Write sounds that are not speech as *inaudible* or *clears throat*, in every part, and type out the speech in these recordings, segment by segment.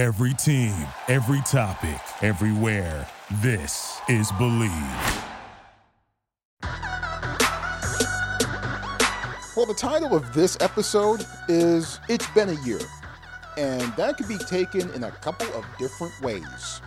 Every team, every topic, everywhere. This is Believe. Well, the title of this episode is It's Been a Year, and that could be taken in a couple of different ways.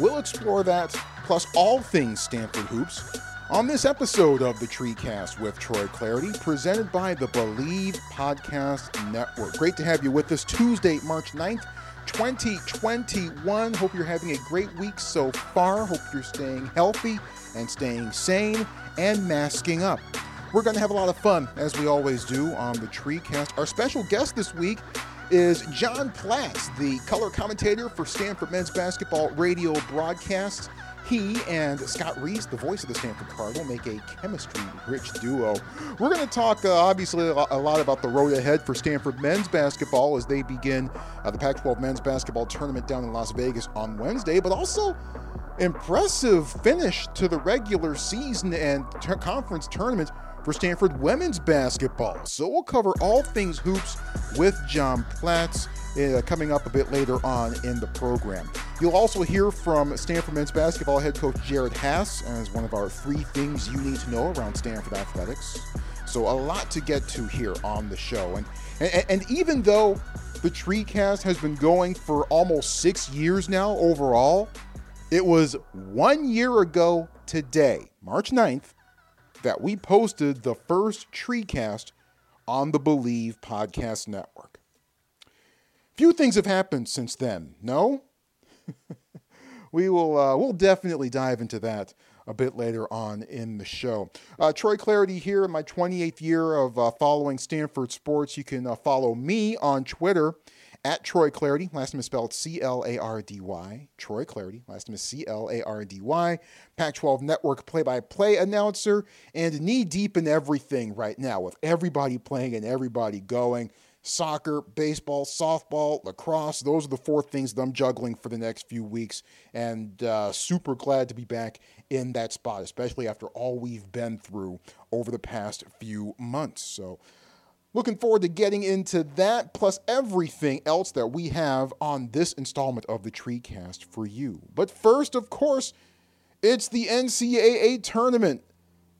We'll explore that, plus all things Stanford Hoops, on this episode of the Treecast with Troy Clardy, presented by the Believe Podcast Network. Great to have you with us Tuesday, March 9th. 2021. Hope you're having a great week so far. Hope you're staying healthy and staying sane and masking up. We're going to have a lot of fun, as we always do, on the Treecast. Our special guest this week is John Platz, the color commentator for Stanford men's basketball radio broadcast. He and Scott Reiss, the voice of the Stanford Cardinal, make a chemistry rich duo. We're going to talk, uh, obviously, a lot about the road ahead for Stanford men's basketball as they begin uh, the Pac 12 men's basketball tournament down in Las Vegas on Wednesday, but also impressive finish to the regular season and conference tournament for Stanford women's basketball. So we'll cover all things hoops with John Platz uh, coming up a bit later on in the program. You'll also hear from Stanford men's basketball head coach Jerod Haase as one of our three things you need to know around Stanford athletics. So a lot to get to here on the show. And, and, and even though the Treecast has been going for almost six years now overall, it was one year ago today, March 9th, that we posted the first Treecast on the Believe Podcast Network. Few things have happened since then, no? *laughs* we will uh, we'll definitely dive into that a bit later on in the show. Uh, Troy Clardy here in my 28th year of uh, following Stanford sports. You can uh, follow me on Twitter at Troy Clardy. Last name is spelled C L A R D Y. Troy Clardy. Last name is C L A R D Y. Pac 12 Network play by play announcer and knee deep in everything right now with everybody playing and everybody going soccer, baseball, softball, lacrosse. Those are the four things that I'm juggling for the next few weeks. And uh, super glad to be back in that spot, especially after all we've been through over the past few months. So, looking forward to getting into that, plus everything else that we have on this installment of the Treecast for you. But first, of course, it's the NCAA tournament.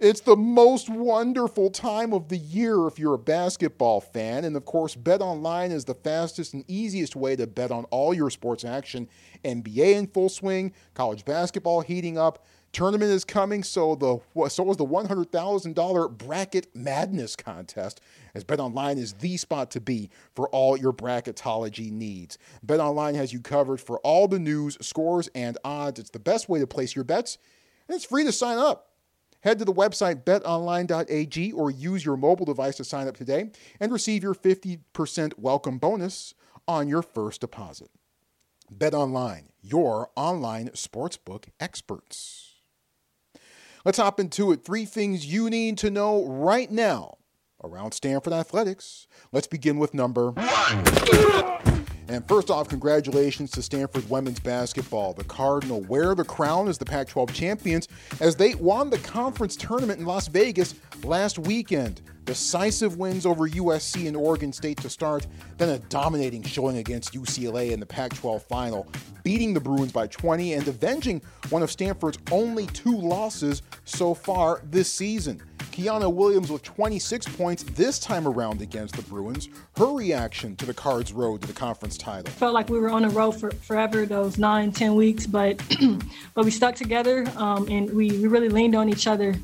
It's the most wonderful time of the year if you're a basketball fan. And of course, Bet Online is the fastest and easiest way to bet on all your sports action. NBA in full swing, college basketball heating up. Tournament is coming, so the so is the $100,000 bracket madness contest. As Bet Online is the spot to be for all your bracketology needs. Bet Online has you covered for all the news, scores, and odds. It's the best way to place your bets, and it's free to sign up. Head to the website betonline.ag or use your mobile device to sign up today and receive your 50% welcome bonus on your first deposit. BetOnline, your online sportsbook experts. Let's hop into it. Three things you need to know right now around Stanford athletics. Let's begin with number one. And first off, congratulations to Stanford women's basketball. The Cardinal wear the crown as the Pac 12 champions as they won the conference tournament in Las Vegas last weekend. Decisive wins over USC and Oregon State to start, then a dominating showing against UCLA in the Pac 12 final, beating the Bruins by 20 and avenging one of Stanford's only two losses so far this season. Kiana Williams with 26 points this time around against the Bruins. Her reaction to the Cards' road to the conference title. Felt like we were on a road for forever, those nine, ten weeks, but *clears throat* but we stuck together um, and we, we really leaned on each other.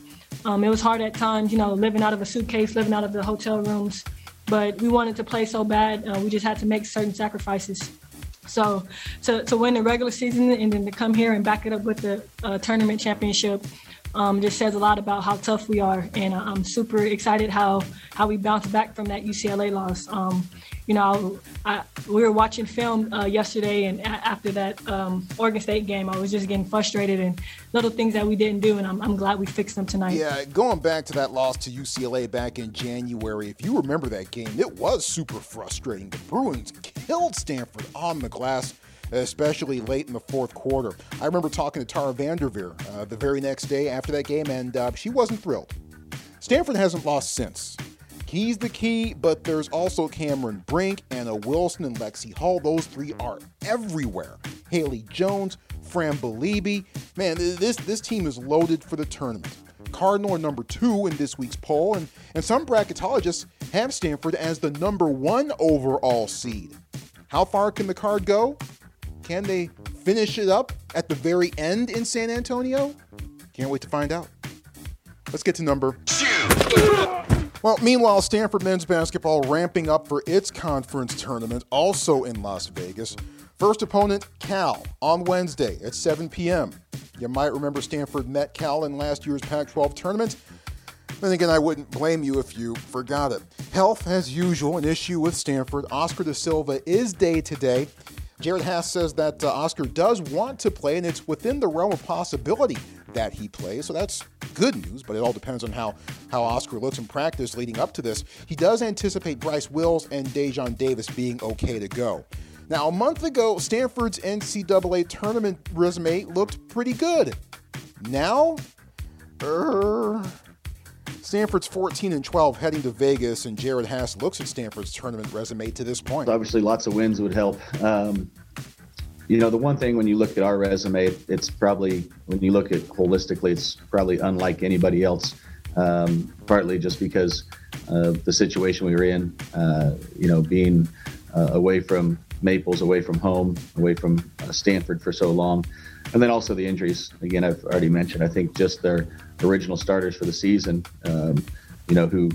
Um, it was hard at times, you know, living out of a suitcase, living out of the hotel rooms, but we wanted to play so bad. Uh, we just had to make certain sacrifices. So to, to win the regular season and then to come here and back it up with the uh, tournament championship, um, just says a lot about how tough we are, and uh, I'm super excited how how we bounced back from that UCLA loss. Um, you know, I, we were watching film uh, yesterday, and a- after that um, Oregon State game, I was just getting frustrated and little things that we didn't do, and I'm, I'm glad we fixed them tonight. Yeah, going back to that loss to UCLA back in January, if you remember that game, it was super frustrating. The Bruins killed Stanford on the glass especially late in the fourth quarter. I remember talking to Tara Vanderveer uh, the very next day after that game, and uh, she wasn't thrilled. Stanford hasn't lost since. He's the key, but there's also Cameron Brink, Anna Wilson, and Lexie Hull. Those three are everywhere. Haley Jones, Fran Belibi. Man, this this team is loaded for the tournament. Cardinal are number two in this week's poll, and, and some bracketologists have Stanford as the number one overall seed. How far can the card go? Can they finish it up at the very end in San Antonio? Can't wait to find out. Let's get to number two. Well, meanwhile, Stanford men's basketball ramping up for its conference tournament, also in Las Vegas. First opponent, Cal, on Wednesday at 7 p.m. You might remember Stanford met Cal in last year's Pac 12 tournament. Then again, I wouldn't blame you if you forgot it. Health, as usual, an issue with Stanford. Oscar da Silva is day to day. Jerod Haase says that uh, Oscar does want to play, and it's within the realm of possibility that he plays. So that's good news, but it all depends on how, how Oscar looks in practice leading up to this. He does anticipate Bryce Wills and Daejon Davis being okay to go. Now, a month ago, Stanford's NCAA tournament resume looked pretty good. Now, er, Stanford's 14 and 12 heading to Vegas, and Jerod Haase looks at Stanford's tournament resume to this point. Obviously, lots of wins would help. Um, you know, the one thing when you look at our resume, it's probably, when you look at holistically, it's probably unlike anybody else, um, partly just because of the situation we were in, uh, you know, being uh, away from Maples away from home, away from uh, Stanford for so long. And then also the injuries. Again, I've already mentioned, I think just their original starters for the season, um, you know, who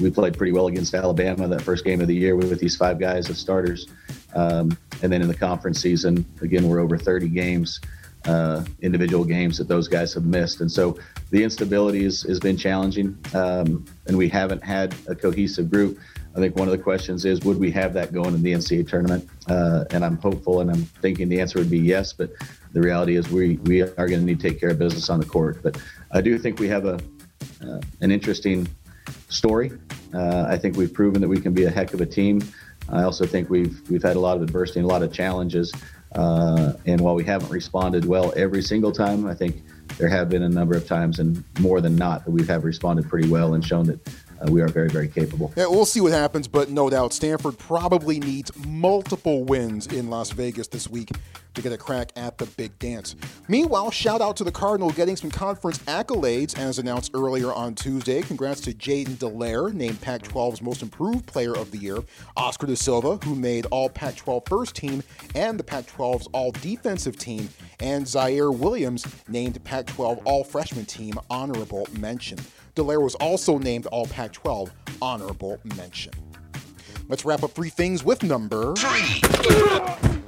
we played pretty well against Alabama that first game of the year with, these five guys as starters. Um, and then in the conference season, again, we're over 30 games, uh, individual games that those guys have missed. And so the instability has, has been challenging, um, and we haven't had a cohesive group. I think one of the questions is, would we have that going in the NCAA tournament? Uh, and I'm hopeful, and I'm thinking the answer would be yes. But the reality is, we we are going to need to take care of business on the court. But I do think we have a uh, an interesting story. Uh, I think we've proven that we can be a heck of a team. I also think we've we've had a lot of adversity and a lot of challenges. Uh, and while we haven't responded well every single time, I think there have been a number of times, and more than not, that we have responded pretty well and shown that uh, we are very, very capable. Yeah, we'll see what happens, but no doubt Stanford probably needs multiple wins in Las Vegas this week to get a crack at the big dance. Meanwhile, shout out to the Cardinal getting some conference accolades as announced earlier on Tuesday. Congrats to Jaiden Delaire, named Pac 12's most improved player of the year, Oscar De Silva, who made all Pac 12 first team and the Pac 12's all defensive team, and Ziaire Williams, named Pac 12 all freshman team honorable mention. Delaire was also named All Pac 12 honorable mention. Let's wrap up three things with number three.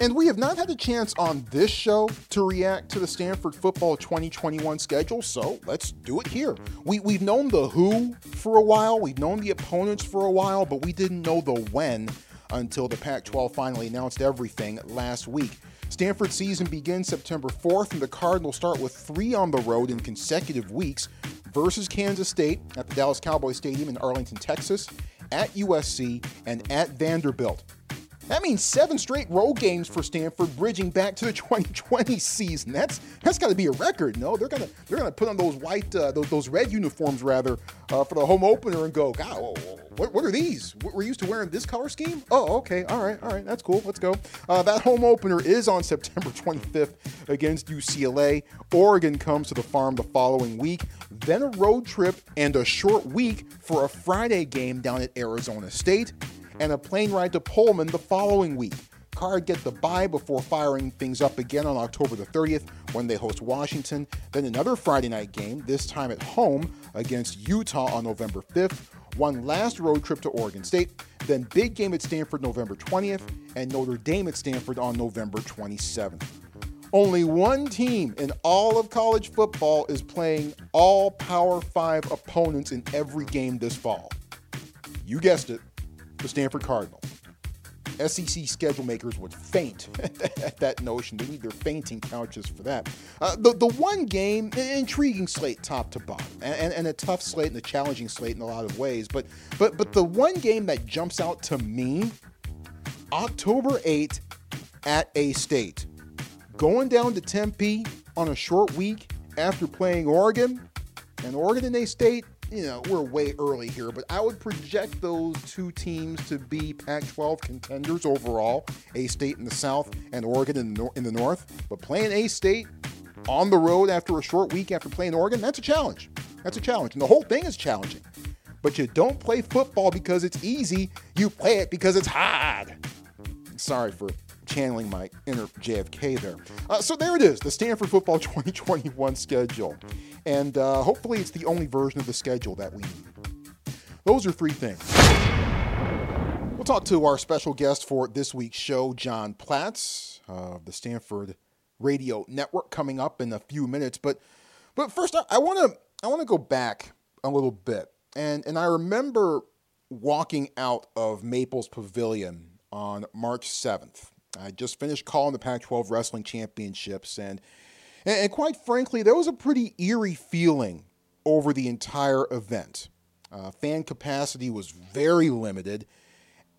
And we have not had a chance on this show to react to the Stanford football 2021 schedule, so let's do it here. We, we've known the who for a while, we've known the opponents for a while, but we didn't know the when until the Pac 12 finally announced everything last week. Stanford season begins September 4th, and the Cardinals start with three on the road in consecutive weeks versus Kansas State at the Dallas Cowboy Stadium in Arlington, Texas, at USC, and at Vanderbilt. That means seven straight road games for Stanford, bridging back to the *laughs* 2020 season. That's that's got to be a record. No, they're gonna they're gonna put on those white uh, those, those red uniforms rather uh, for the home opener and go, God, what, what are these? We're used to wearing this color scheme. Oh, okay, all right, all right, that's cool. Let's go. Uh, that home opener is on September 25th against UCLA. Oregon comes to the farm the following week, then a road trip and a short week for a Friday game down at Arizona State and a plane ride to Pullman the following week. Card get the bye before firing things up again on October the 30th when they host Washington. Then another Friday night game, this time at home against Utah on November 5th. One last road trip to Oregon State. Then big game at Stanford November 20th and Notre Dame at Stanford on November 27th. Only one team in all of college football is playing all Power 5 opponents in every game this fall. You guessed it, the Stanford Cardinal. SEC schedule makers would faint *laughs* at that notion. They need their fainting couches for that. Uh, the, the one game, intriguing slate top to bottom, and, and, a tough slate and a challenging slate in a lot of ways. But, but, but the one game that jumps out to me October 8th at A State. Going down to Tempe on a short week after playing Oregon, and Oregon and A State you know, we're way early here, but I would project those two teams to be Pac 12 contenders overall A State in the South and Oregon in the, in the North. But playing A State on the road after a short week after playing Oregon, that's a challenge. That's a challenge. And the whole thing is challenging. But you don't play football because it's easy, you play it because it's hard. Sorry for channeling my inner JFK there. Uh, so there it is, the Stanford Football *laughs* 2021 schedule. And uh, hopefully it's the only version of the schedule that we need. Those are three things. We'll talk to our special guest for this week's show, John Platz of the Stanford Radio Network, coming up in a few minutes. But but first, I want to I want to go back a little bit, and and I remember walking out of Maples Pavilion on March 7th I just finished calling the Pac 12 Wrestling Championships, and, and quite frankly, there was a pretty eerie feeling over the entire event. Uh, fan capacity was very limited,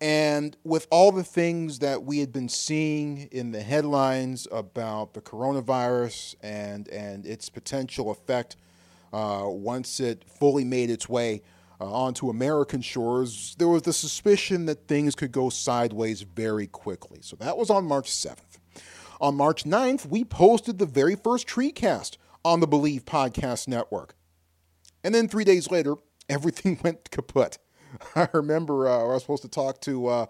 and with all the things that we had been seeing in the headlines about the coronavirus and, and its potential effect uh, once it fully made its way uh, onto American shores, there was the suspicion that things could go sideways very quickly. So that was on March 7th. On March 9th, we posted the very first TreeCast on the Believe Podcast Network. And then three days later, *laughs* everything went kaput. *laughs* I remember uh, I was supposed to talk to uh,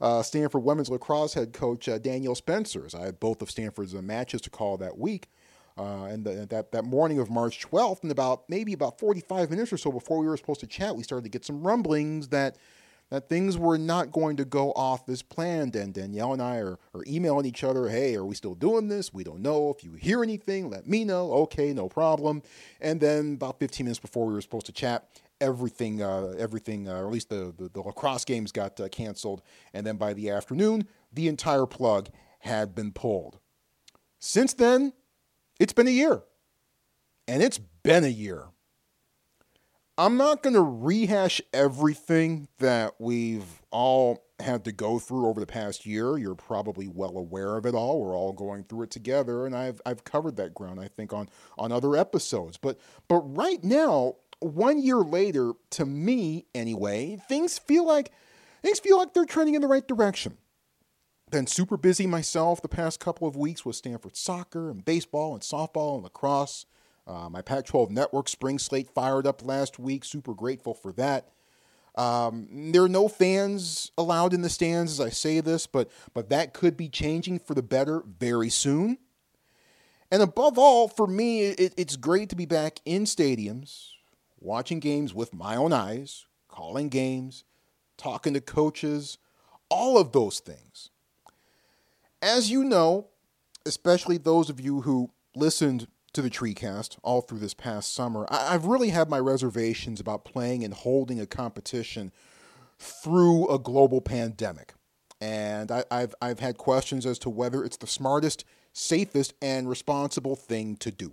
uh, Stanford women's lacrosse head coach uh, Danielle Spencer. I had both of Stanford's uh, matches to call that week. Uh, and the, that, that morning of March 12th, and about maybe about 45 minutes or so before we were supposed to chat, we started to get some rumblings that that things were not going to go off as planned. And Danielle and I are, are emailing each other, hey, are we still doing this? We don't know. If you hear anything, let me know. Okay, no problem. And then about 15 minutes before we were supposed to chat, everything, uh, everything, uh, or at least the, the, the lacrosse games got uh, canceled. And then by the afternoon, the entire plug had been pulled. Since then, it's been a year. And it's been a year. I'm not going to rehash everything that we've all had to go through over the past year. You're probably well aware of it all. We're all going through it together, and I've I've covered that ground, I think, on on other episodes. But but right now, one year later, to me anyway, things feel like things feel like they're trending in the right direction. Been super busy myself the past couple of weeks with Stanford soccer and baseball and softball and lacrosse. Uh, my Pac 12 network spring slate fired up last week. Super grateful for that. Um, there are no fans allowed in the stands as I say this, but but that could be changing for the better very soon. And above all, for me, it, it's great to be back in stadiums, watching games with my own eyes, calling games, talking to coaches, all of those things. As you know, especially those of you who listened to the TreeCast all through this past summer, I- have really had my reservations about playing and holding a competition through a global pandemic. And I, have I've had questions as to whether it's the smartest, safest, and responsible thing to do.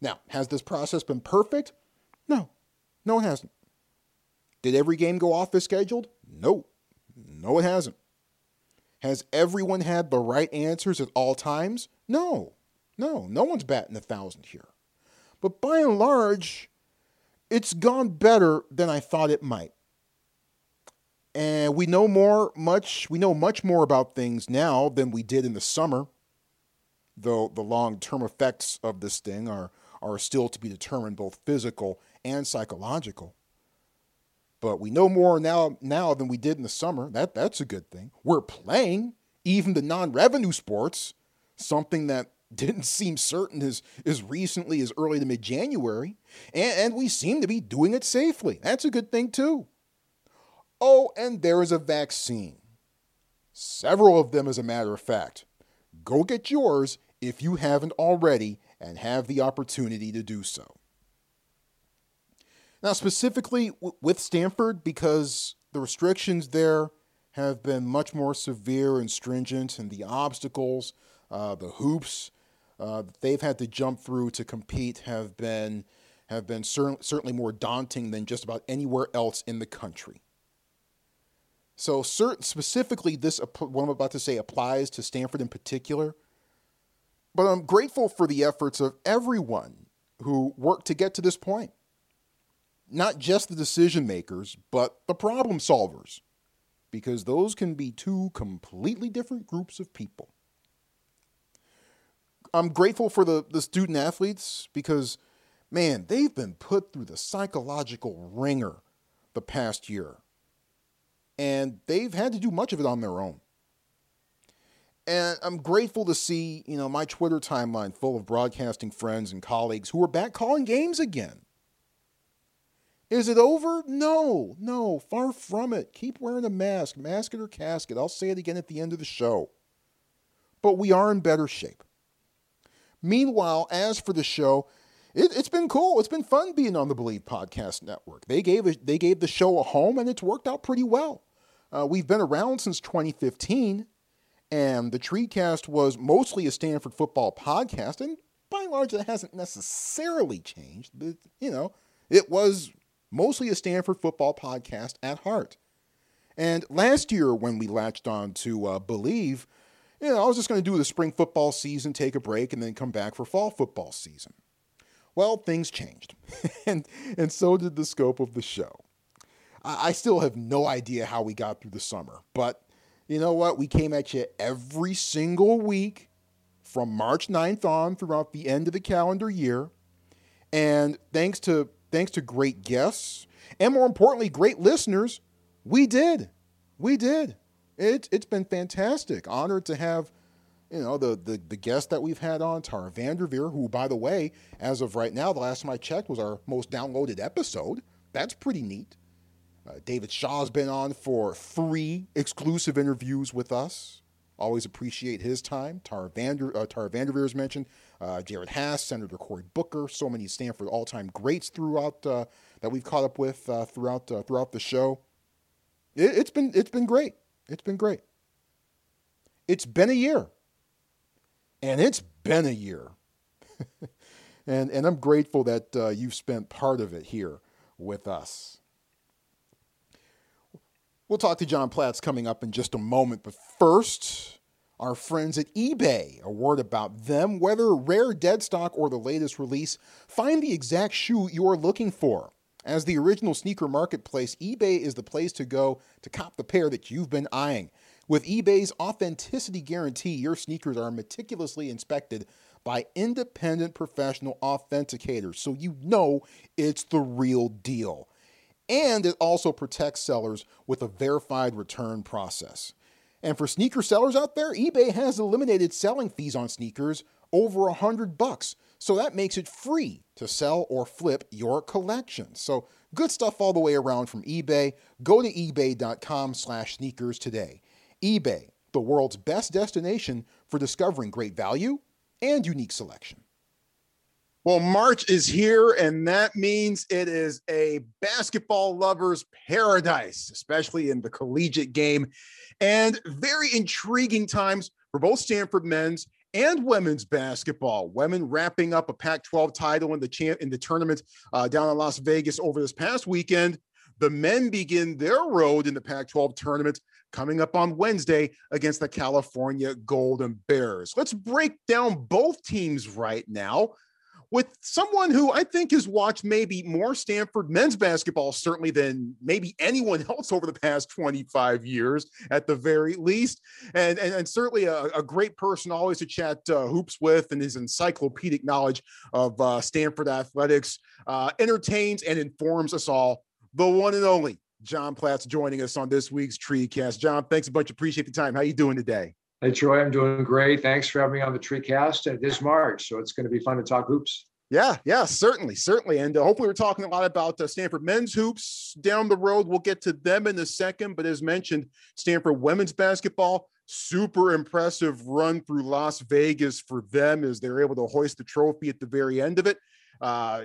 Now, has this process been perfect? No. No, it hasn't. Did every game go off as scheduled? No. No, it hasn't. Has everyone had the right answers at all times? No. No, no one's batting a thousand here. But by and large, it's gone better than I thought it might. And we know more much we know much more about things now than we did in the summer. Though the long-term effects of this thing are are still to be determined both physical and psychological. But we know more now now than we did in the summer. That that's a good thing. We're playing even the non-revenue sports, something that *laughs* didn't seem certain as, as recently as early to mid January, and, and we seem to be doing it safely. That's a good thing, too. Oh, and there is a vaccine. Several of them, as a matter of fact. Go get yours if you haven't already and have the opportunity to do so. Now, specifically with Stanford, because the restrictions there have been much more severe and stringent, and the obstacles, uh, the hoops uh, that they've had to jump through to compete have been have been cer- certainly more daunting than just about anywhere else in the country. So, cert- specifically, this what I'm about to say applies to Stanford in particular. But I'm grateful for the efforts of everyone who worked to get to this point. Not just the decision makers, but the problem solvers, because those can be two completely different groups of people. I'm grateful for the, the student athletes because, man, they've been put through the psychological ringer the past year. And they've had to do much of it on their own. And I'm grateful to see, you know, my Twitter timeline full of broadcasting friends and colleagues who are back calling games again. Is it over? No, no, far from it. Keep wearing a mask, mask it or casket. I'll say it again at the end of the show. But we are in better shape. Meanwhile, as for the show, it, has been cool. It's been fun being on the Believe Podcast Network. They gave a, they gave the show a home, and it's worked out pretty well. Uh, we've been around since 2015, and the Treecast was mostly a Stanford football podcast, and by and large, that hasn't necessarily changed. But you know, it was mostly a Stanford football podcast at heart. And last year, when we latched on to uh, Believe, you know, I was just going to do the spring football season, take a break, and then come back for fall football season. Well, things changed, *laughs* and and so did the scope of the show. I, I still have no idea how we got through the summer, but you know what? We came at you every single week from March 9th on throughout the end of the calendar year. And thanks to thanks to great guests and more importantly, great listeners, we did. We did. It, it's been fantastic. Honored to have, you know, the, the, the guest that we've had on, Tara Vanderveer, who, by the way, as of right now, the last time I checked, was our most downloaded episode. That's pretty neat. Uh, David Shaw's been on for three exclusive interviews with us. Always appreciate his time. Tara, Vander, uh, Tara Vanderveer is mentioned. Uh, Jerod Haase, Senator Cory Booker, so many Stanford all-time greats throughout uh, that we've caught up with uh, throughout uh, throughout the show. It, it's been it's been great. It's been great. It's been a year. And it's been a year. *laughs* and, and I'm grateful that uh, you've spent part of it here with us. We'll talk to John Platz coming up in just a moment, but first, our friends at eBay. A word about them. Whether rare dead stock or the latest release, find the exact shoe you're looking for. As the original sneaker marketplace, eBay is the place to go to cop the pair that you've been eyeing. With eBay's authenticity guarantee, your sneakers are meticulously inspected by independent professional authenticators, so you know it's the real deal. And it also protects sellers with a verified return process. And for sneaker sellers out there, eBay has eliminated selling fees on sneakers over a hundred bucks. So that makes it free to sell or flip your collection. So good stuff all the way around from eBay. Go to ebay.com slash sneakers today. eBay, the world's best destination for discovering great value and unique selection. Well, March is here, and that means it is a basketball lover's paradise, especially in the collegiate game, and very intriguing times for both Stanford men's and women's basketball. Women wrapping up a Pac-12 title in the champ in the tournament uh, down in Las Vegas over this past weekend. The men begin their road in the Pac-12 tournament coming up on Wednesday against the California Golden Bears. Let's break down both teams right now with someone who I think has watched maybe more Stanford men's basketball, certainly than maybe anyone *laughs* else over the past 25 years, at the very least. And, and, and certainly a, a, great person always to chat uh, hoops with, and his encyclopedic knowledge of uh, Stanford athletics uh, entertains and informs us all. The one and only John Platz joining us on this week's Treecast. John, thanks a bunch. Appreciate the time. How you doing today? Hey, Troy, I'm doing great. Thanks for having me on the Treecast this March. So it's going to be fun to talk hoops. Yeah, yeah, certainly, certainly. And uh, hopefully, we're talking a lot about uh, Stanford men's hoops down the road. We'll get to them in a second. But as mentioned, Stanford women's basketball, super impressive run through Las Vegas for them as they're able to hoist the trophy at the very end of it. Uh,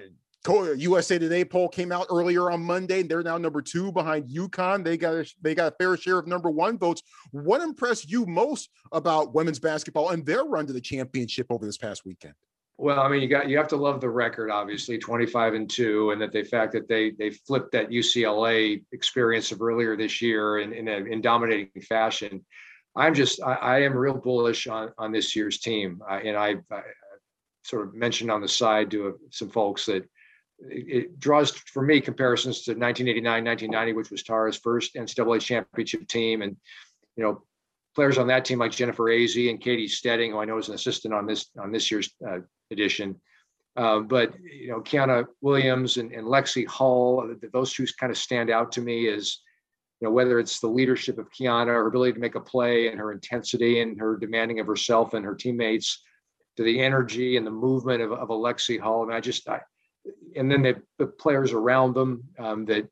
USA Today poll came out earlier on Monday. And they're now number two behind UConn. They got a, they got a fair share of number one votes. What impressed you most about women's basketball and their run to the championship over this past weekend? Well, I mean, you got you have to love the record, obviously, 25 and two, and that the fact that they they flipped that UCLA experience of earlier this year in in, a, in dominating fashion. I'm just I, I, am real bullish on on this year's team, uh, and I, I, sort of mentioned on the side to some folks that it draws for me comparisons to 1989, 1990, which was Tara's first NCAA championship team, and you know players on that team like Jennifer Azzi and Katy Steding, who I know is an assistant on this on this year's uh, edition. Uh, but you know, Kiana Williams and, and Lexie Hull, those two kind of stand out to me as you know whether it's the leadership of Kiana, her ability to make a play, and her intensity and her demanding of herself and her teammates, to the energy and the movement of, of Alexi. I mean, I just, I, and then the, the players around them um, that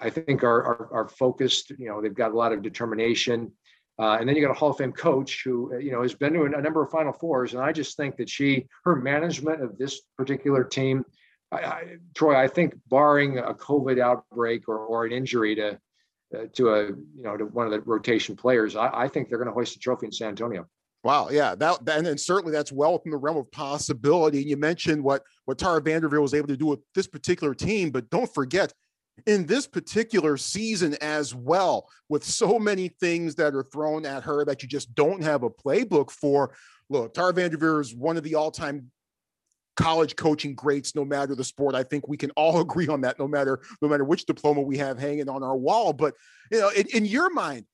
I think are, are, are focused. You know, they've got a lot of determination. Uh, and then you got a Hall of Fame coach who, uh, you know, has been to a number of Final Fours, and I just think that she, her management of this particular team, I, I, Troy, I think barring a COVID outbreak or, or an injury to uh, to a you know to one of the rotation players, I, I think they're going to hoist a trophy in San Antonio. Wow, yeah, that, that and certainly that's well within the realm of possibility. And you mentioned what what Tara Vanderveer was able to do with this particular team, but don't forget in this particular season as well, with so many things that are thrown at her that you just don't have a playbook for. Look, Tara Vanderveer is one of the all-time college coaching greats, no matter the sport. I think we can all *laughs* agree on that, no matter no matter which diploma we have hanging on our wall. But you know, in, in your mind,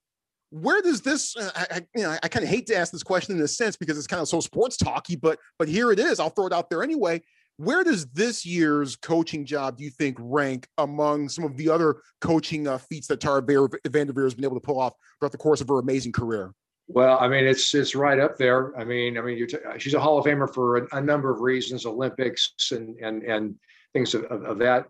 where does this? Uh, I, you know, I kind of hate to ask this question in a sense because it's kind of so sports talky, but but here it is. I'll throw it out there anyway. Where does this year's coaching job, do you think, rank among some of the other coaching uh, feats that Tara Vanderveer has been able to pull off throughout the course of her amazing career? Well, I mean, it's it's right up there. I mean, I mean, t- she's a Hall of Famer for a, a, number of reasons, Olympics and and and things of, of, of, that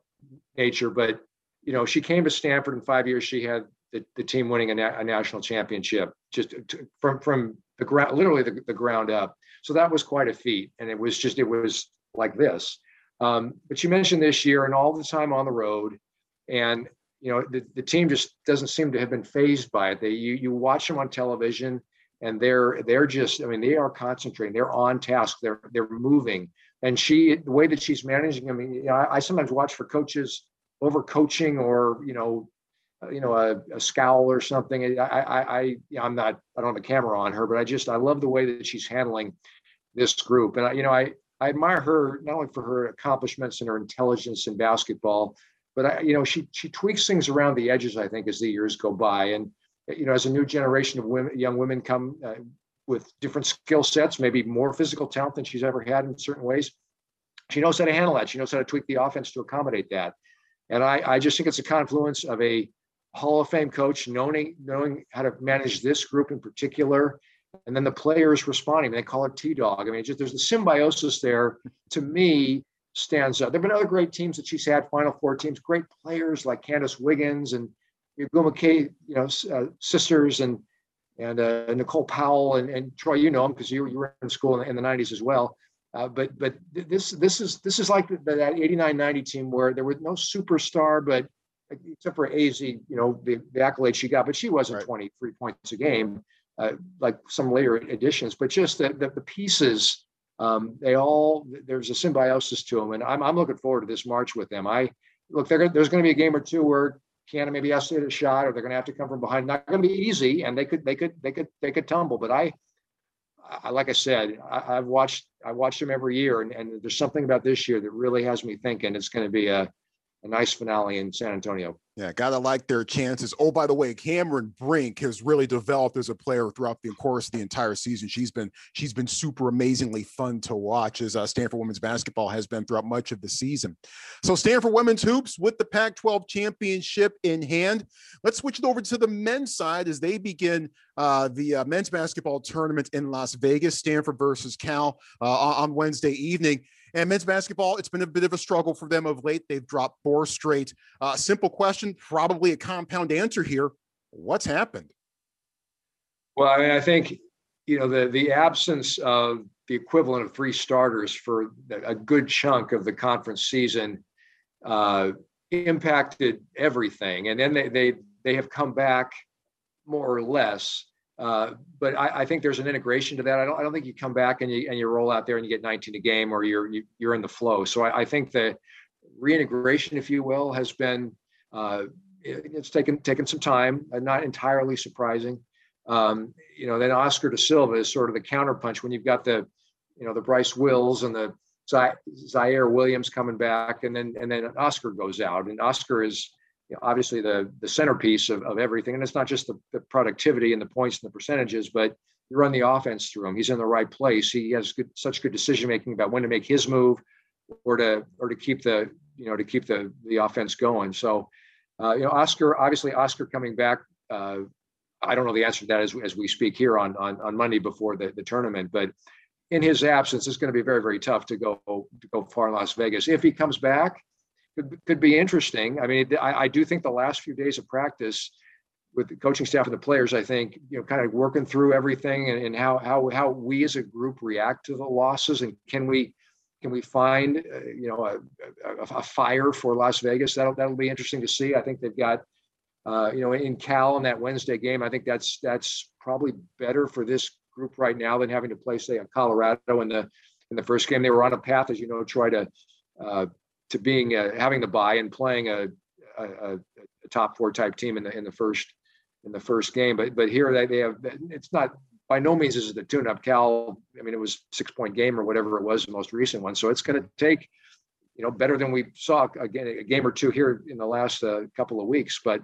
nature. But you know, she came to Stanford in five years. She had the, the team winning a, na- a national championship just to, from from the ground, literally the, the ground up. So that was quite a feat, and it was just it was like this. Um, but you mentioned this year and all the time on the road, and you know the, the team just doesn't seem to have been phased by it. They you you watch them on television, and they're they're just I mean they are concentrating, they're on task, they're they're moving, and she the way that she's managing. I mean, you know, I, I sometimes watch for coaches over coaching or you know you know a, a, scowl or something I, I i i'm not i don't have a camera on her but i just i love the way that she's handling this group and I, you know i I admire her not only for her accomplishments and her intelligence in basketball, but I, you know, she she tweaks things around the edges. I think as the years go by, and you know, as a new generation of women, young women come uh, with different skill sets, maybe more physical talent than she's ever had in certain ways. She knows how to handle that. She knows how to tweak the offense to accommodate that. And I, I just think it's a confluence of a Hall of Fame coach knowing knowing how to manage this group in particular, and then the players responding. They call it T Dog. I mean, just there's the symbiosis there. To me, stands out. There've been other great teams that she's had, Final Four teams, great players like Candice Wiggins and Bill McKay, you know, uh, sisters and and uh, Nicole Powell and, and Troy. You know them because you, you were in school in the, in the '90s as well. Uh, but but this this is this is like the, that 89-90 team where there was no superstar, but except for Azzi, you know, the, the accolades she got, but she wasn't right. 23 points a game uh, like some later additions, but just the, the, the pieces, um, they all, there's a symbiosis to them. And I'm, I'm looking forward to this March with them. I look, there's going to be a game or two where Kiana maybe has to hit a shot or they're going to have to come from behind. Not going to be easy. And they could, they could, they could, they could tumble, but I, I, like I said, I, have watched I watched them every year, and, and there's something about this year that really has me thinking it's going to be a, a nice finale in San Antonio. Yeah, gotta like their chances. Oh, by the way, Cameron Brink has really developed as a player throughout the course of the entire season. She's been she's been super amazingly fun to watch as uh, Stanford women's basketball has been throughout much of the season. So Stanford women's hoops with the Pac-12 championship in hand. Let's switch it over to the men's side as they begin uh, the uh, men's basketball tournament in Las Vegas. Stanford versus Cal uh, on Wednesday evening. And men's basketball, it's been a bit of a struggle for them of late. They've dropped four straight. Uh, simple question, probably a compound answer here. What's happened? Well, I mean, I think you know the the absence of the equivalent of three starters for a good chunk of the conference season uh, impacted everything, and then they they they have come back more or less. Uh, but I, I, think there's an integration to that. I don't, I don't think you come back and you and you roll out there and you get 19 a game or you're you, you are in the flow. So I, I, think the reintegration, if you will, has been uh, it, it's taken taken some time. Uh, not entirely surprising. Um, you know, then Oscar De Silva is sort of the counterpunch when you've got the you know the Bryce Wills and the Ziaire Williams coming back, and then and then Oscar goes out, and Oscar is you know, obviously the the centerpiece of, of everything, and it's not just the, the productivity and the points and the percentages, but you run the offense through him. He's in the right place. He has good, such good decision making about when to make his move, or to or to keep the you know to keep the the offense going. So, uh, you know, Oscar obviously Oscar coming back. Uh, I don't know the answer to that as, as we speak here on, on on Monday before the, the tournament, but in his absence, it's going to be very, very tough to go to go far in Las Vegas. If he comes back, could, could be interesting. I mean, I, I do think the last few days of practice with the coaching staff and the players, I think you know, kind of working through everything and, and how how how we as a group react to the losses, and can we can we find uh, you know a, a, a, fire for Las Vegas? That'll that'll be interesting to see. I think they've got uh, you know in Cal in that Wednesday game. I think that's that's probably better for this group right now than having to play, say, on Colorado in the in the first game. They were on a path, as you know, try to uh, to being uh, having the buy and playing a, a, a, top four type team in the in the first in the first game. But but here they, they have it's not by no means is it a tune up. Cal, I mean, it was six point game or whatever it was, the most recent one. So it's going to take you know better than we saw again a game or two here in the last uh, couple of weeks. But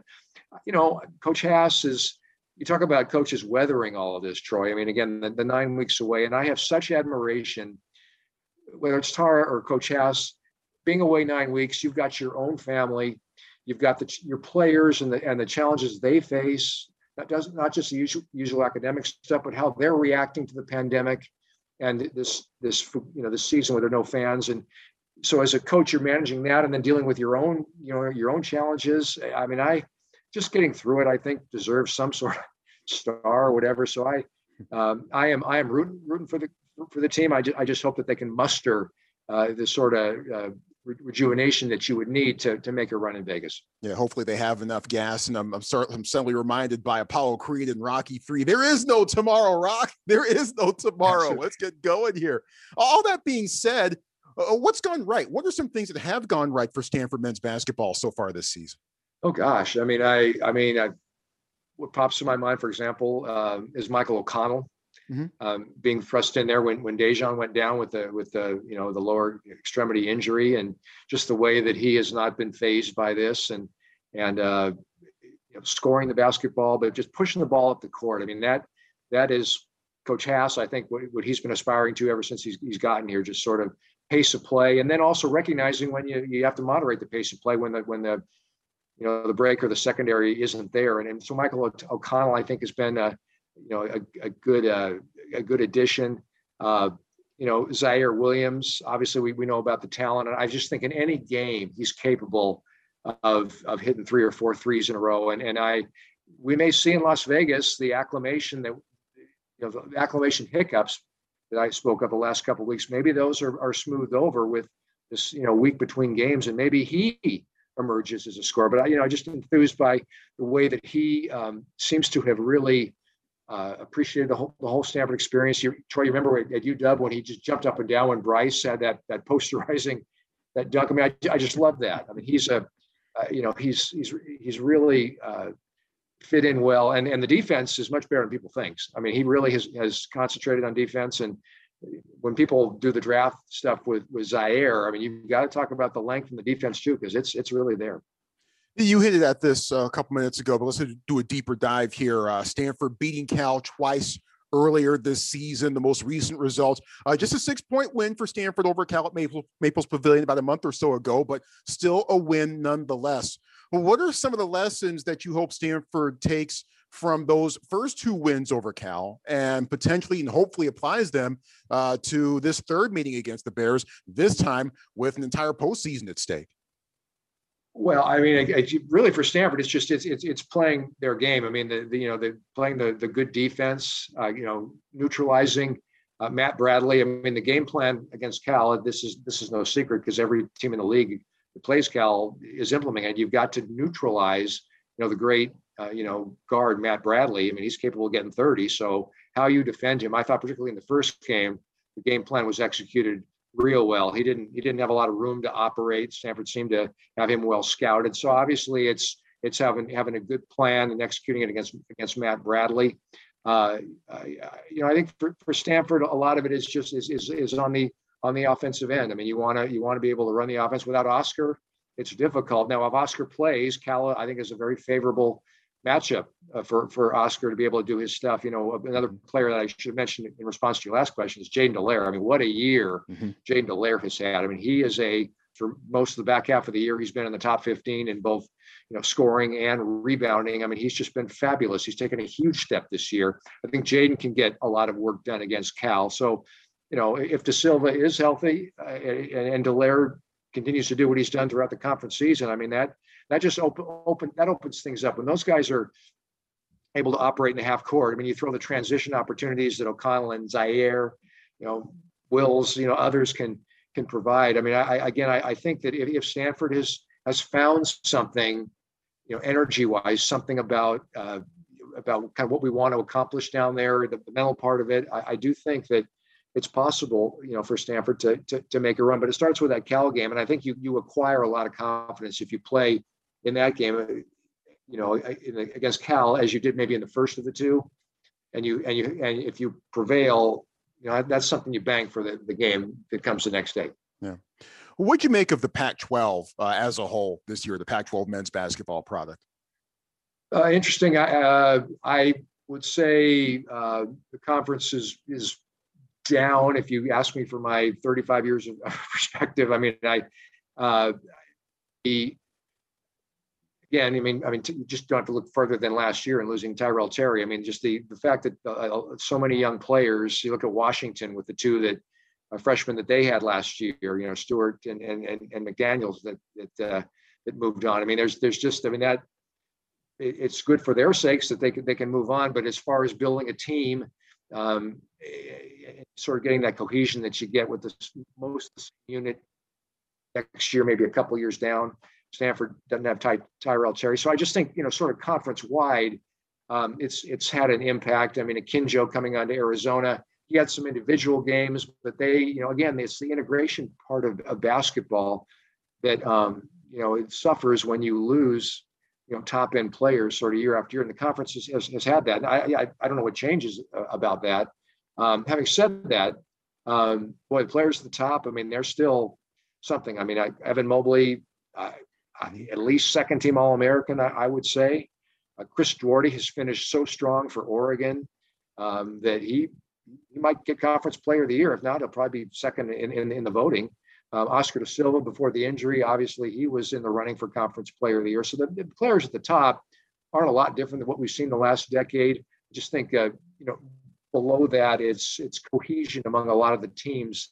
you know, Coach Haase is you talk about coaches weathering all of this, Troy. I mean, again, the, the nine weeks away, and I have such admiration, whether it's Tara or Coach Haase, being away nine weeks, you've got your own family, you've got the, your players and the and the challenges they face. That doesn't not just the usual, usual academic stuff, but how they're reacting to the pandemic and this this you know this season where there are no fans and so as a coach you're managing that and then dealing with your own you know your own challenges i mean i just getting through it, I think deserves some sort of star or whatever. So I, um, I am, I am rooting, rooting for the for the team. I just, I just hope that they can muster uh, the sort of uh, rejuvenation that you would need to to make a run in Vegas. Yeah, hopefully they have enough gas. And I'm I'm, start, I'm suddenly reminded by Apollo Creed and Rocky Three. There is no tomorrow, Rock. There is no tomorrow. Let's get going here. All that being said, uh, what's gone right? What are some things that have gone right for Stanford men's basketball so far this season? Oh gosh, I mean, I, I mean, I, what pops to my mind, for example, uh, is Michael O'Connell mm-hmm. um, being thrust in there when when Daejon went down with the with the you know the lower extremity injury, and just the way that he has not been phased by this, and and uh, you know, scoring the basketball, but just pushing the ball up the court. I mean that that is Coach Haase. I think what, what he's been aspiring to ever since he's he's gotten here, just sort of pace of play, and then also recognizing when you you have to moderate the pace of play when the when the you know the break or the secondary isn't there. And, and so Michael O'Connell, I think, has been a you know a, a good uh, a good addition. Uh, you know Ziaire Williams, obviously we, we know about the talent, and I just think in any game he's capable of of hitting three or four threes in a row. And and I we may see in Las Vegas the acclamation that you know the acclamation hiccups that I spoke of the last couple of weeks. Maybe those are are smoothed over with this you know week between games, and maybe he emerges as a scorer. But I, you know, just enthused by the way that he um, seems to have really uh, appreciated the whole the whole Stanford experience. You, Troy, you remember at, UW when he just jumped up and down when Bryce had that that posterizing *laughs* that dunk. I mean, I, I just love that. I mean, he's a uh, you know he's he's he's really uh, fit in well, and and the defense is much better than people think. I mean, he really has has concentrated on defense and when people do the draft stuff with with Ziaire, I mean, you've got to talk about the length and the defense too, because it's it's really there. You hit it at this uh, a couple minutes ago, but let's do a deeper dive here. Uh, Stanford beating Cal twice earlier this season. The most recent results, uh, just a six point win for Stanford over Cal at Maple, Maples Pavilion about a month or so ago, but still a win nonetheless. Well, what are some of the lessons that you hope Stanford takes from those first two wins over Cal and potentially and hopefully applies them uh, to this third meeting against the Bears, this time with an entire postseason at stake? Well, I mean, it, it, really for Stanford, it's just it's it's, it's playing their game. I mean, the, the you know the playing the the good defense, uh, you know, neutralizing uh, Matt Bradley. I mean, the game plan against Cal. This is this is no secret because every team in the league that plays Cal is implementing it. You've got to neutralize, you know, the great uh, you know, guard Matt Bradley. I mean, he's capable of getting 30. So how you defend him, I thought particularly in the first game, the game plan was executed real well. He didn't he didn't have a lot of room to operate. Stanford seemed to have him well scouted. So obviously it's it's having having a good plan and executing it against against Matt Bradley. Uh, uh, you know, I think for, for Stanford, a lot of it is just is, is is on the on the offensive end. I mean, you want to you want to be able to run the offense without Oscar. It's difficult now. If Oscar plays, Cal, I think is a very favorable matchup uh, for for Oscar to be able to do his stuff. You know, another player that I should mention in response to your last question is Jaiden Delaire. I mean, what a year mm-hmm. Jaiden Delaire has had. I mean, he is a for most of the back half of the year, he's been in the top 15 in both you know scoring and rebounding. I mean, he's just been fabulous. He's taken a huge step this year. I think Jaiden can get a lot of work done against Cal. So, you know, if De Silva is healthy uh, and, and Delaire continues to do what he's done throughout the conference season, I mean that that just open open that opens things up when those guys are able to operate in the half court. I mean, you throw the transition opportunities that O'Connell and Ziaire, you know, Wills, you know, others can can provide. I mean, I, again, I, I think that if, if Stanford has has found something, you know, energy wise, something about uh, about kind of what we want to accomplish down there, the, the mental part of it, I, I do think that it's possible, you know, for Stanford to, to, to make a run. But it starts with that Cal game, and I think you you acquire a lot of confidence if you play in that game, uh, you know, against Cal as you did maybe in the first of the two, and you and you and if you prevail, you know that's something you bank for the, the game that comes the next day. Yeah. What'd you make of the Pac-12 uh, as a whole this year, the Pac-12 men's basketball product? Uh, interesting. I, uh, I would say uh, the conference is is down. If you ask me for my 35 years of *laughs* perspective, I mean, I uh, the again, I mean, I mean, you just don't have to look further than last year and losing Tyrell Terry. I mean, just the the fact that uh, uh, so many young players. You look at Washington with the two that uh, freshmen that they had last year. You know, Stewart and and and, and McDaniels that that uh, that moved on. I mean, there's there's just I mean that it, it's good for their sakes that they can they can move on. But as far as building a team. Um, eh, sort of getting that cohesion that you get with the most unit next year, maybe a couple years down. Stanford doesn't have Ty, Tyrell Terry. So I just think, you know, sort of conference wide, um, it's it's had an impact. I mean, Akinjo coming on to Arizona, he had some individual games, but they, you know, again, it's the integration part of, of basketball that, um, you know, it suffers when you lose, you know, top end players sort of year after year. And the conference has, has, has had that. I, I, I don't know what changes uh, about that. Um, having said that, um, boy, the players at the top, I mean, they're still something. I mean, I, Evan Mobley, I, at least second team All American, I, I, would say. Uh, Chris Duarte has finished so strong for Oregon um, that he he might get Conference Player of the Year. If not, he'll probably be second in, in, in the voting. Um, Oscar da Silva, before the injury, obviously he was in the running for Conference Player of the Year. So the, the players at the top aren't a lot different than what we've seen the last decade. I just think, uh, you know, below that, it's it's cohesion among a lot of the teams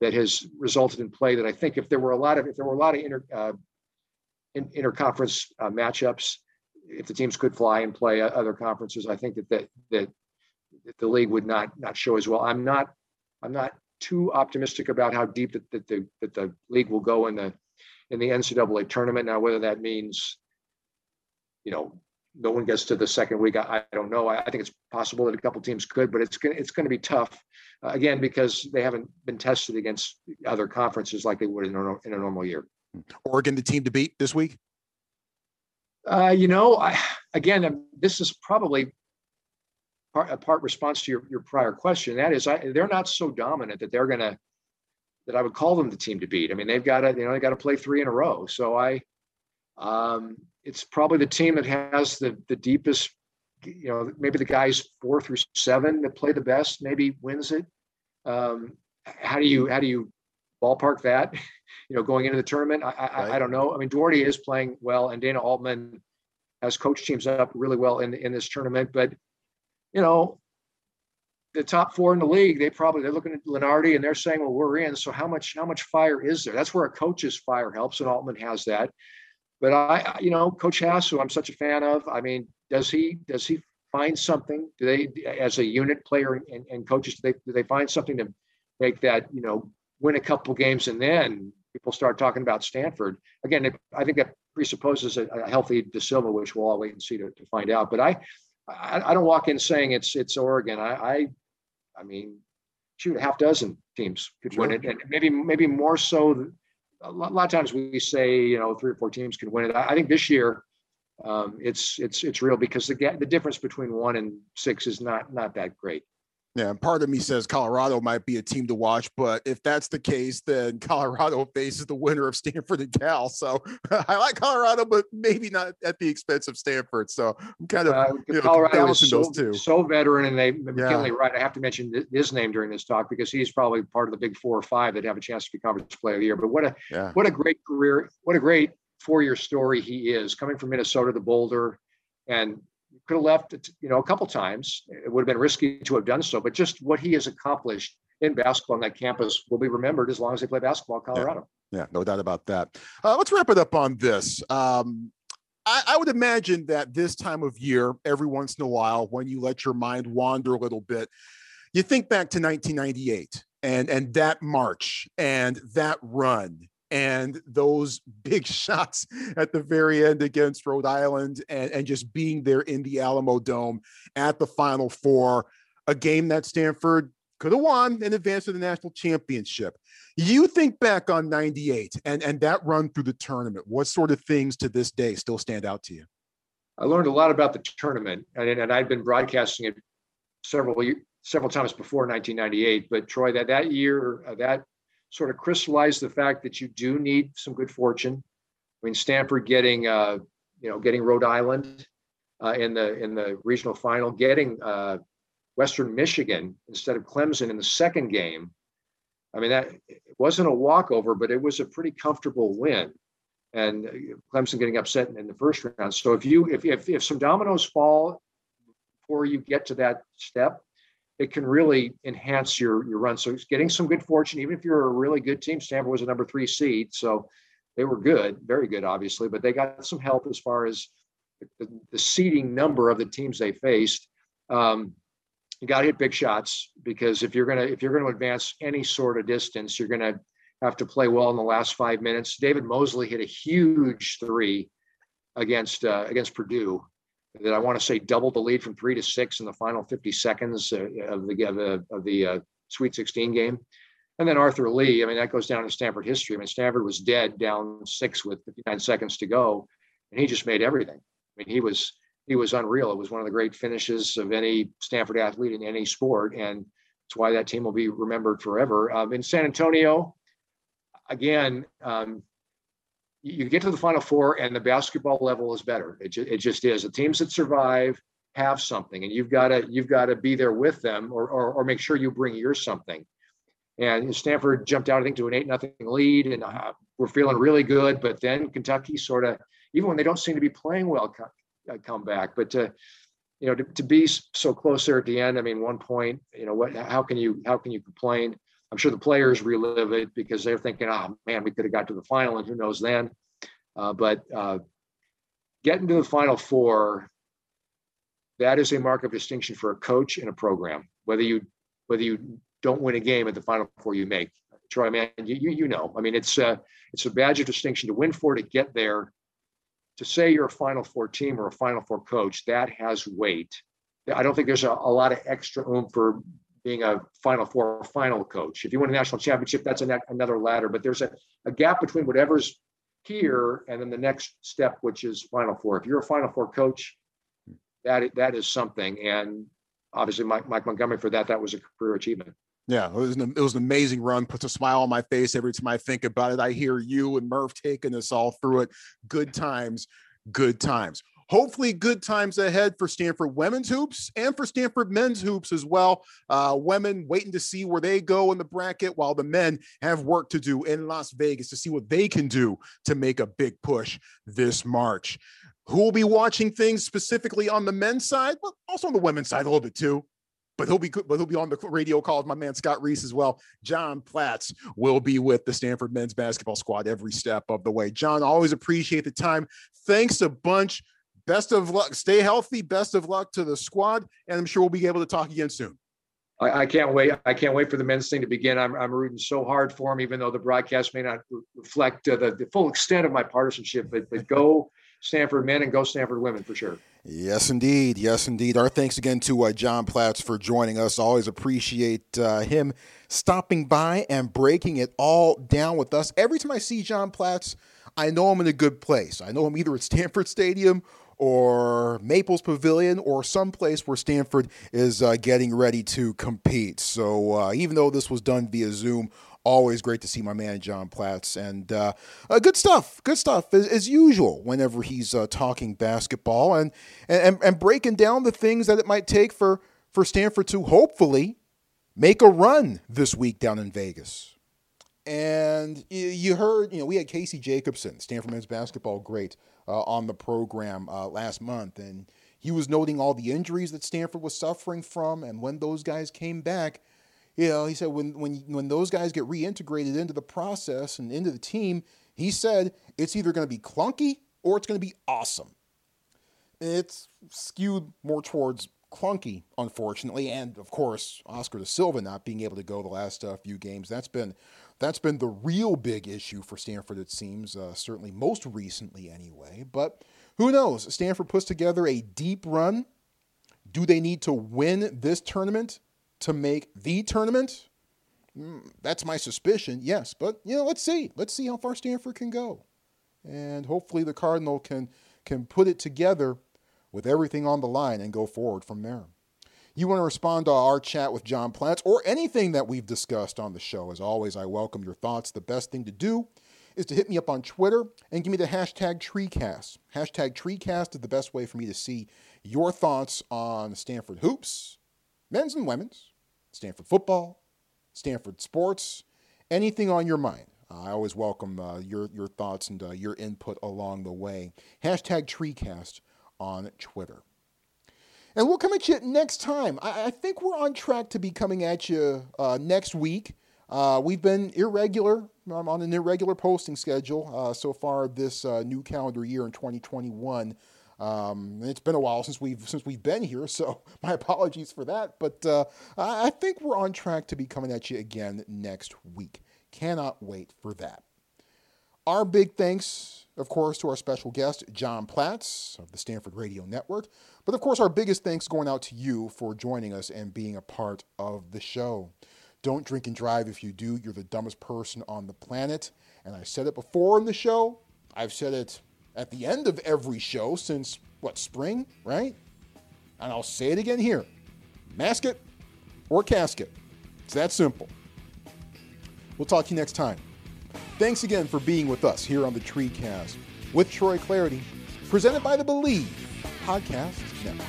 that has resulted in play. That I think if there were a lot of if there were a lot of inter, uh, in, interconference uh, matchups. If the teams could fly and play other conferences, I think that that that, the league would not not show as well. I'm not I'm not too optimistic about how deep that, that the that the league will go in the in the NCAA tournament. Now, whether that means, you know, no one gets to the second week, I, I don't know. I, I, think it's possible that a couple teams could, but it's gonna it's going to be tough uh, again because they haven't been tested against other conferences like they would in a, in a normal year. Oregon, the team to beat this week? Uh, you know, I, again, um, this is probably part, a part response to your, your prior question. That is, I, they're not so dominant that they're going to, that I would call them the team to beat. I mean, they've got to, you know, they got to play three in a row. So I, um, it's probably the team that has the the deepest, you know, maybe the guys four through seven that play the best, maybe wins it. Um, how do you how do you ballpark that, *laughs* you know, going into the tournament. I, I, I don't know. I mean, Duarte is playing well, and Dana Altman has coached teams up really well in in this tournament. But you know, the top four in the league, they probably they're looking at Lunardi and they're saying, well, we're in. So how much how much fire is there? That's where a coach's fire helps, and Altman has that. But I, you know, Coach Haase, who I'm such a fan of, I mean, does he does he find something? Do they, as a unit player and, and coaches, do they do they find something to make that you know win a couple games and then people start talking about Stanford. Again, it, I think that presupposes a, a, healthy da Silva, which we'll all wait and see to, to find out. But I, I, I, don't walk in saying it's it's Oregon. I, I, I mean, shoot, a half dozen teams could sure. win it, and maybe maybe more so. A lot, a lot, of times we say you know three or four teams can win it. I, I think this year um, it's it's it's real because the the difference between one and six is not not that great. Yeah, and part of me says Colorado might be a team to watch, but if that's the case, then *laughs* Colorado faces the winner of Stanford and Cal. So *laughs* I like Colorado, but maybe not at the expense of Stanford. So I'm kind of uh, you know, Colorado is so, so veteran, and they McKinley yeah. right. I have to mention his name during this talk because he's probably part of the big four or five that have a chance to be conference player of the year. But what a yeah. what a great career, what a great four year story he is coming from Minnesota to Boulder, and could have left, you know, a couple times. It would have been risky to have done so, but just what he has accomplished in basketball on that campus will be remembered as long as they play basketball in Colorado. Yeah, yeah no doubt about that. Uh, let's wrap it up on this. Um, I, I, would imagine that this time of year, every once in a while, when you let your mind wander a little bit, you think back to 1998 and and that march and that run and those *laughs* big shots at the very end against Rhode Island and, and just being there in the Alamodome at the Final Four, a game that Stanford could have won in advance of the national championship. You think back on 98 and, and that run through the tournament, what sort of things to this day still stand out to you? I learned a lot about the tournament and, and I'd been broadcasting it several several times before 1998. But Troy, that that year, uh, that sort of crystallized the fact that you do need some good fortune. I mean, Stanford getting, uh, you know, getting Rhode Island uh, in the in the regional final, getting uh, Western Michigan instead of Clemson in the second game. I mean, that wasn't a walkover, but it was a pretty comfortable win. And uh, Clemson getting upset in the first round. So if you if if, if some dominoes fall before you get to that step, it can really enhance your your run. So it's getting some good fortune, even if you're a really good team. Stanford was a number three seed, so they were good, very good, obviously, but they got some help as far as the, the seeding number of the teams they faced. Um, you got to hit big shots because if you're gonna if you're gonna advance any sort of distance, you're gonna have to play well in the last five minutes. David Mosley hit a huge three against uh, against Purdue that I want to say doubled the lead from three to six in the final 50 seconds uh, of the of the, of the uh, Sweet 16 game. And then Arthur Lee, I mean, that goes down in Stanford history. I mean, Stanford was dead down six with 59 seconds to go, and he just made everything. I mean, he was he was unreal. It was one of the great finishes of any Stanford athlete in any sport, and it's why that team will be remembered forever. Um, in San Antonio, again, um, you get to the final four and the basketball level is better. It, ju- it just is. The teams that survive have something and you've got to you've got to be there with them or, or, or make sure you bring your something. And stanford jumped out i think to an eight nothing lead and uh, we're feeling really good but then kentucky sort of even when they don't seem to be playing well come, uh, come back. But to you know to, to be so close there at the end i mean one point you know what how can you how can you complain I'm sure the players relive it because they're thinking, oh man, we could have got to the final and who knows then. Uh, but uh, getting to the final four, that is a mark of distinction for a coach and a program. Whether you whether you don't win a game at the final four, you make. Troy, man, you you, know, I mean, it's a it's a badge of distinction to win four to get there. To say you're a Final Four team or a Final Four coach, that has weight. I don't think there's a, a lot of extra room for being a Final Four final coach. If you win a national championship, that's a, another ladder. But there's a, a gap between whatever's here and then the next step, which is Final Four. If you're a Final Four coach, that that is something. And obviously, Mike, Mike Montgomery for that, that was a career achievement. Yeah, it was an, it was an amazing run. Puts a smile on my face every time I think about it. I hear you and Murph taking us all through it. Good times, good times hopefully good times ahead for Stanford women's hoops and for Stanford men's hoops as well. Uh, women waiting to see where they go in the bracket, while the men have work to do in Las Vegas to see what they can do to make a big push this March. Who will be watching things specifically on the men's side, but also on the women's side a little bit too but he'll be but he'll be on the radio call with my man Scott Reiss as well. John Platz will be with the Stanford men's basketball squad every step of the way. John, always appreciate the time. Thanks a bunch best of luck. Stay healthy. Best of luck to the squad, and I'm sure we'll be able to talk again soon. I, I can't wait. I can't wait for the men's thing to begin. I'm, I'm rooting so hard for them, even though the broadcast may not reflect uh, the, the full extent of my partisanship. But but go Stanford men and go Stanford women for sure. Yes, indeed. Yes, indeed. Our thanks again to uh, John Platz for joining us. Always appreciate uh, him stopping by and breaking it all down with us. Every time I see John Platz, I know I'm in a good place. I know I'm either at Stanford Stadium or Maples Pavilion or someplace where Stanford is uh, getting ready to compete. So uh, even though this was done via Zoom, always great to see my man John Platz and uh, uh, good stuff, good stuff as, as usual. Whenever he's uh, talking basketball and, and and breaking down the things that it might take for for Stanford to hopefully make a run this week down in Vegas. And you heard, you know, we had Casey Jacobsen, Stanford men's basketball great, uh, on the program uh, last month, and he was noting all the injuries that Stanford was suffering from, and when those guys came back, you know, he said when when when those guys get reintegrated into the process and into the team, he said it's either going to be clunky or it's going to be awesome. It's skewed more towards clunky, unfortunately, and of course Oscar da Silva not being able to go the last uh, few games. That's been that's been the real big issue for Stanford. It seems uh, certainly most recently anyway. But who knows? Stanford puts together a deep run. Do they need to win this tournament to make the tournament? Mm, that's my suspicion, yes. But, you know, let's see. Let's see how far Stanford can go. And hopefully the Cardinal can, can put it together with everything on the line and go forward from there. You want to respond to our chat with John Platz or anything that we've discussed on the show. As always, I welcome your thoughts. The best thing to do is to hit me up on Twitter and give me the hashtag TreeCast. Hashtag TreeCast is the best way for me to see your thoughts on Stanford hoops, men's and women's, Stanford football, Stanford sports, anything on your mind. I always welcome uh, your, your thoughts and uh, your input along the way. Hashtag TreeCast on Twitter. And we'll come at you next time. I, I think we're on track to be coming at you uh, next week. Uh, we've been irregular um, on an irregular posting schedule uh, so far this new calendar year in 2021. Um, it's been a while since we've since we've been here, *laughs* so my apologies for that. But uh, I think we're on track to be coming at you again next week. Cannot wait for that. Our big thanks, of course, to our special guest John Platz of the Stanford Radio Network. But of course, our biggest thanks going out to you for joining us and being a part of the show. Don't drink and drive. If you do, you're the dumbest person on the planet. And I said it before in the show. I've said it at the end of every show since, what, spring, right? And I'll say it again here mask it or casket. It's that simple. We'll talk to you next time. Thanks again for being with us here on the TreeCast with Troy Clardy, presented by the Bleav Podcast Network.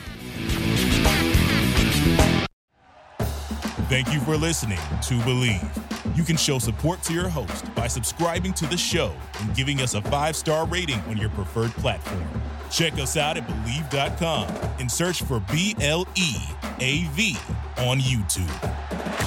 Thank you for listening to Bleav. You can show support to your host by subscribing to the show and giving us a five star rating on your preferred platform. Check us out at Bleav.com and search for B L E A V on YouTube.